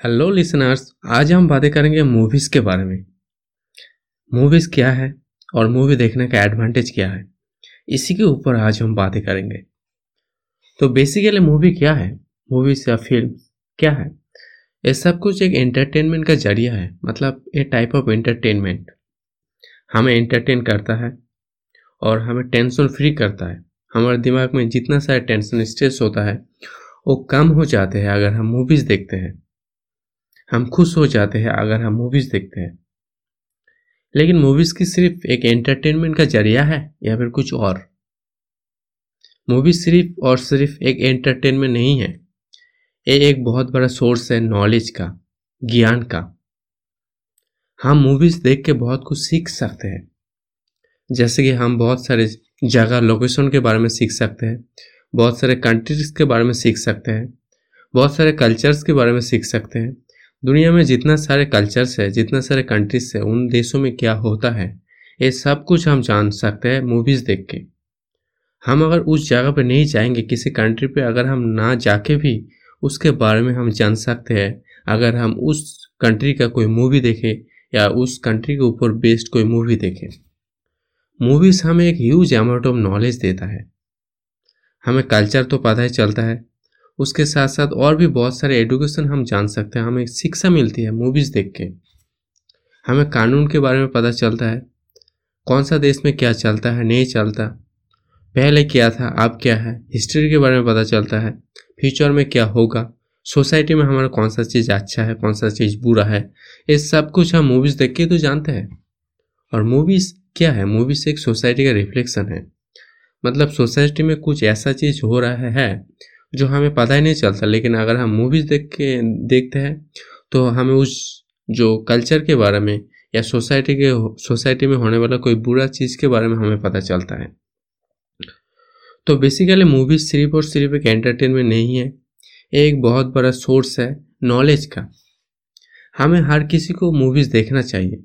Hello listeners आज हम बातें करेंगे मूवीज़ के बारे में। मूवीज़ क्या है और मूवी देखने का एडवांटेज क्या है? इसी के ऊपर आज हम बातें करेंगे। तो बेसिकली मूवी क्या है? मूवीज़ या फ़िल्म क्या है? ये सब कुछ एक एंटरटेनमेंट का ज़रिया है। मतलब ए टाइप ऑफ़ एंटरटेनमेंट हमें एंटरटेन करता है और हमें टेंशन फ्री करता है। हमारे दिमाग में जितना सारा टेंशन स्ट्रेस होता है, वो कम हो जाते हैं अगर हम मूवीज़ देखते हैं। हम खुश हो जाते हैं अगर हम मूवीज़ देखते हैं। लेकिन मूवीज़ की सिर्फ़ एक एंटरटेनमेंट का ज़रिया है या फिर कुछ और? मूवी सिर्फ़ और सिर्फ़ एक एंटरटेनमेंट नहीं है। ये एक बहुत बड़ा सोर्स है नॉलेज का, ज्ञान का। हम मूवीज़ देख के बहुत कुछ सीख सकते हैं। जैसे कि हम बहुत सारे जगह लोकेशन के बारे में सीख सकते हैं, बहुत सारे कंट्रीज़ के बारे में सीख सकते हैं, बहुत सारे कल्चर्स के बारे में सीख सकते हैं। दुनिया में जितना सारे कल्चर्स है, जितना सारे कंट्रीज़ है, उन देशों में क्या होता है, ये सब कुछ हम जान सकते हैं मूवीज़ देख के। हम अगर उस जगह पे नहीं जाएँगे, किसी कंट्री पे अगर हम ना जाके भी उसके बारे में हम जान सकते हैं, अगर हम उस कंट्री का कोई मूवी देखें या उस कंट्री के ऊपर बेस्ड कोई मूवी देखें। मूवीज़ हमें एक ह्यूज अमाउंट ऑफ़ नॉलेज देता है। हमें कल्चर तो पता ही चलता है उसके साथ साथ और भी बहुत सारे एडुकेशन हम जान सकते हैं। हमें शिक्षा मिलती है मूवीज़ देख के। हमें कानून के बारे में पता चलता है। कौन सा देश में क्या चलता है, नहीं चलता। पहले क्या था, अब क्या है हिस्ट्री के बारे में पता चलता है। फ्यूचर में क्या होगा? सोसाइटी में हमारा कौन सा चीज़ अच्छा है, कौन सा चीज़ बुरा है? ये सब कुछ हम मूवीज़ देख के तो जानते हैं। और मूवीज़ क्या है? मूवीज़ एक सोसाइटी का रिफ्लेक्शन है। मतलब सोसाइटी में कुछ ऐसा चीज़ हो रहा है जो हमें पता ही नहीं चलता, लेकिन अगर हम मूवीज़ देख के, देखते हैं तो हमें उस जो कल्चर के बारे में या सोसाइटी के सोसाइटी में होने वाला कोई बुरा चीज़ के बारे में हमें पता चलता है। तो बेसिकली मूवीज़ सिर्फ़ और सिर्फ़ एक एंटरटेनमेंट नहीं है, एक बहुत बड़ा सोर्स है नॉलेज का। हमें हर किसी को मूवीज़ देखना चाहिए।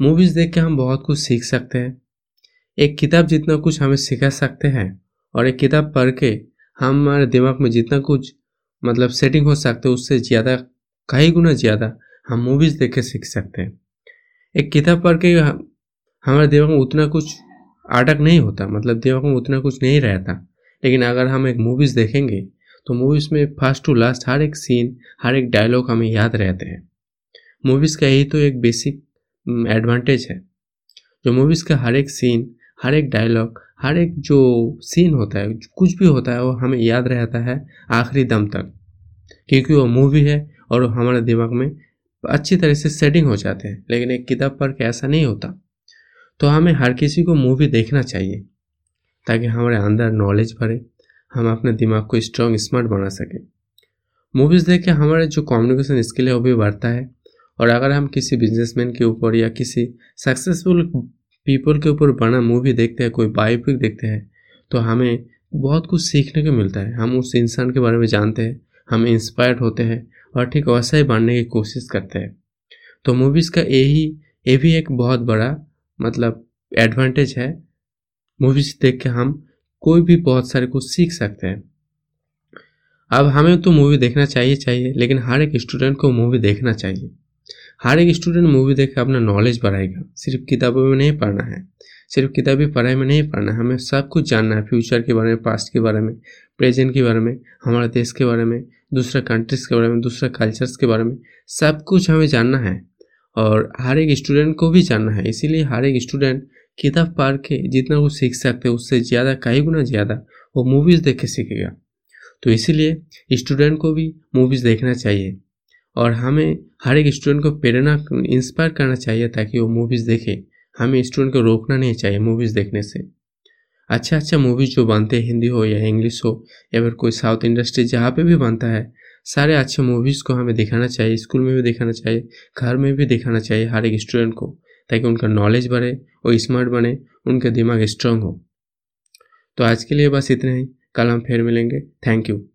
मूवीज़ देख के हम बहुत कुछ सीख सकते हैं। एक किताब जितना कुछ हमें सिखा सकते हैं, और एक किताब पढ़ के हमारे दिमाग में जितना कुछ मतलब सेटिंग हो सकते है, उससे ज़्यादा, कई गुना ज़्यादा हम मूवीज़ देख के सीख सकते हैं। एक किताब पढ़ के हमारे दिमाग में उतना कुछ अटक नहीं होता मतलब दिमाग में उतना कुछ नहीं रहता। लेकिन अगर हम एक मूवीज़ देखेंगे तो मूवीज़ में फ़र्स्ट टू लास्ट हर एक सीन हर एक डायलॉग हमें याद रहते हैं। मूवीज़ का यही तो एक बेसिक एडवांटेज है। जो मूवीज़ का हर एक सीन हर एक डायलॉग हर एक जो सीन होता है कुछ भी होता है, वो हमें याद रहता है आखिरी दम तक। क्योंकि वो मूवी है और हमारे दिमाग में अच्छी तरह से सेटिंग हो जाते हैं, लेकिन एक किताब के ऐसा नहीं होता। तो हमें हर किसी को मूवी देखना चाहिए, ताकि हमारे अंदर नॉलेज भरे, हम अपने दिमाग को स्ट्रॉन्ग स्मार्ट बना सकें। मूवीज़ देख के हमारे जो कम्युनिकेशन स्किल है, वो भी बढ़ता है। और अगर हम किसी बिजनेसमैन के ऊपर या किसी सक्सेसफुल पीपल के ऊपर बना मूवी देखते हैं, कोई बायोपिक देखते हैं तो हमें बहुत कुछ सीखने को मिलता है। हम उस इंसान के बारे में जानते हैं, हम इंस्पायर्ड होते हैं और ठीक वैसा ही बनने की कोशिश करते हैं। तो मूवीज़ का यही ये भी एक बहुत बड़ा मतलब एडवांटेज है। मूवीज़ देख के हम कोई भी बहुत सारे कुछ सीख सकते हैं। अब हमें तो मूवी देखना चाहिए चाहिए, लेकिन हर एक स्टूडेंट को मूवी देखना चाहिए। हर एक स्टूडेंट मूवी देख अपना नॉलेज बढ़ाएगा। सिर्फ़ किताबों में नहीं पढ़ना है। सिर्फ़ किताबी पढ़ाई में नहीं पढ़ना है। हमें सब कुछ जानना है। फ्यूचर के बारे में पास्ट के बारे में प्रेजेंट के बारे में, हमारे देश के बारे में, दूसरा कंट्रीज़ के बारे में, दूसरा कल्चर्स के बारे में। सब कुछ हमें जानना है। और हर एक स्टूडेंट को भी जानना है। इसीलिए हर एक स्टूडेंट किताब पढ़ के जितना वो सीख सकते हैं, उससे ज़्यादा, कई गुना ज़्यादा वो मूवीज़ देख के सीखेगा। तो इसीलिए स्टूडेंट को भी मूवीज़ देखना चाहिए। और हमें हर एक स्टूडेंट को प्रेरणा इंस्पायर करना चाहिए ताकि वो मूवीज़ देखे। हमें स्टूडेंट को रोकना नहीं चाहिए मूवीज़ देखने से। अच्छा अच्छा मूवीज़ जो बनते हैं, हिंदी हो या इंग्लिश हो, या फिर कोई साउथ इंडस्ट्री जहाँ पे भी बनता है, सारे अच्छे मूवीज़ को हमें दिखाना चाहिए स्कूल में भी दिखाना चाहिए, घर में भी दिखाना चाहिए हर एक स्टूडेंट को, ताकि उनका नॉलेज बढ़े, वो स्मार्ट बने, उनका दिमाग स्ट्रांग हो। तो आज के लिए बस इतना ही, कल हम फिर मिलेंगे। Thank you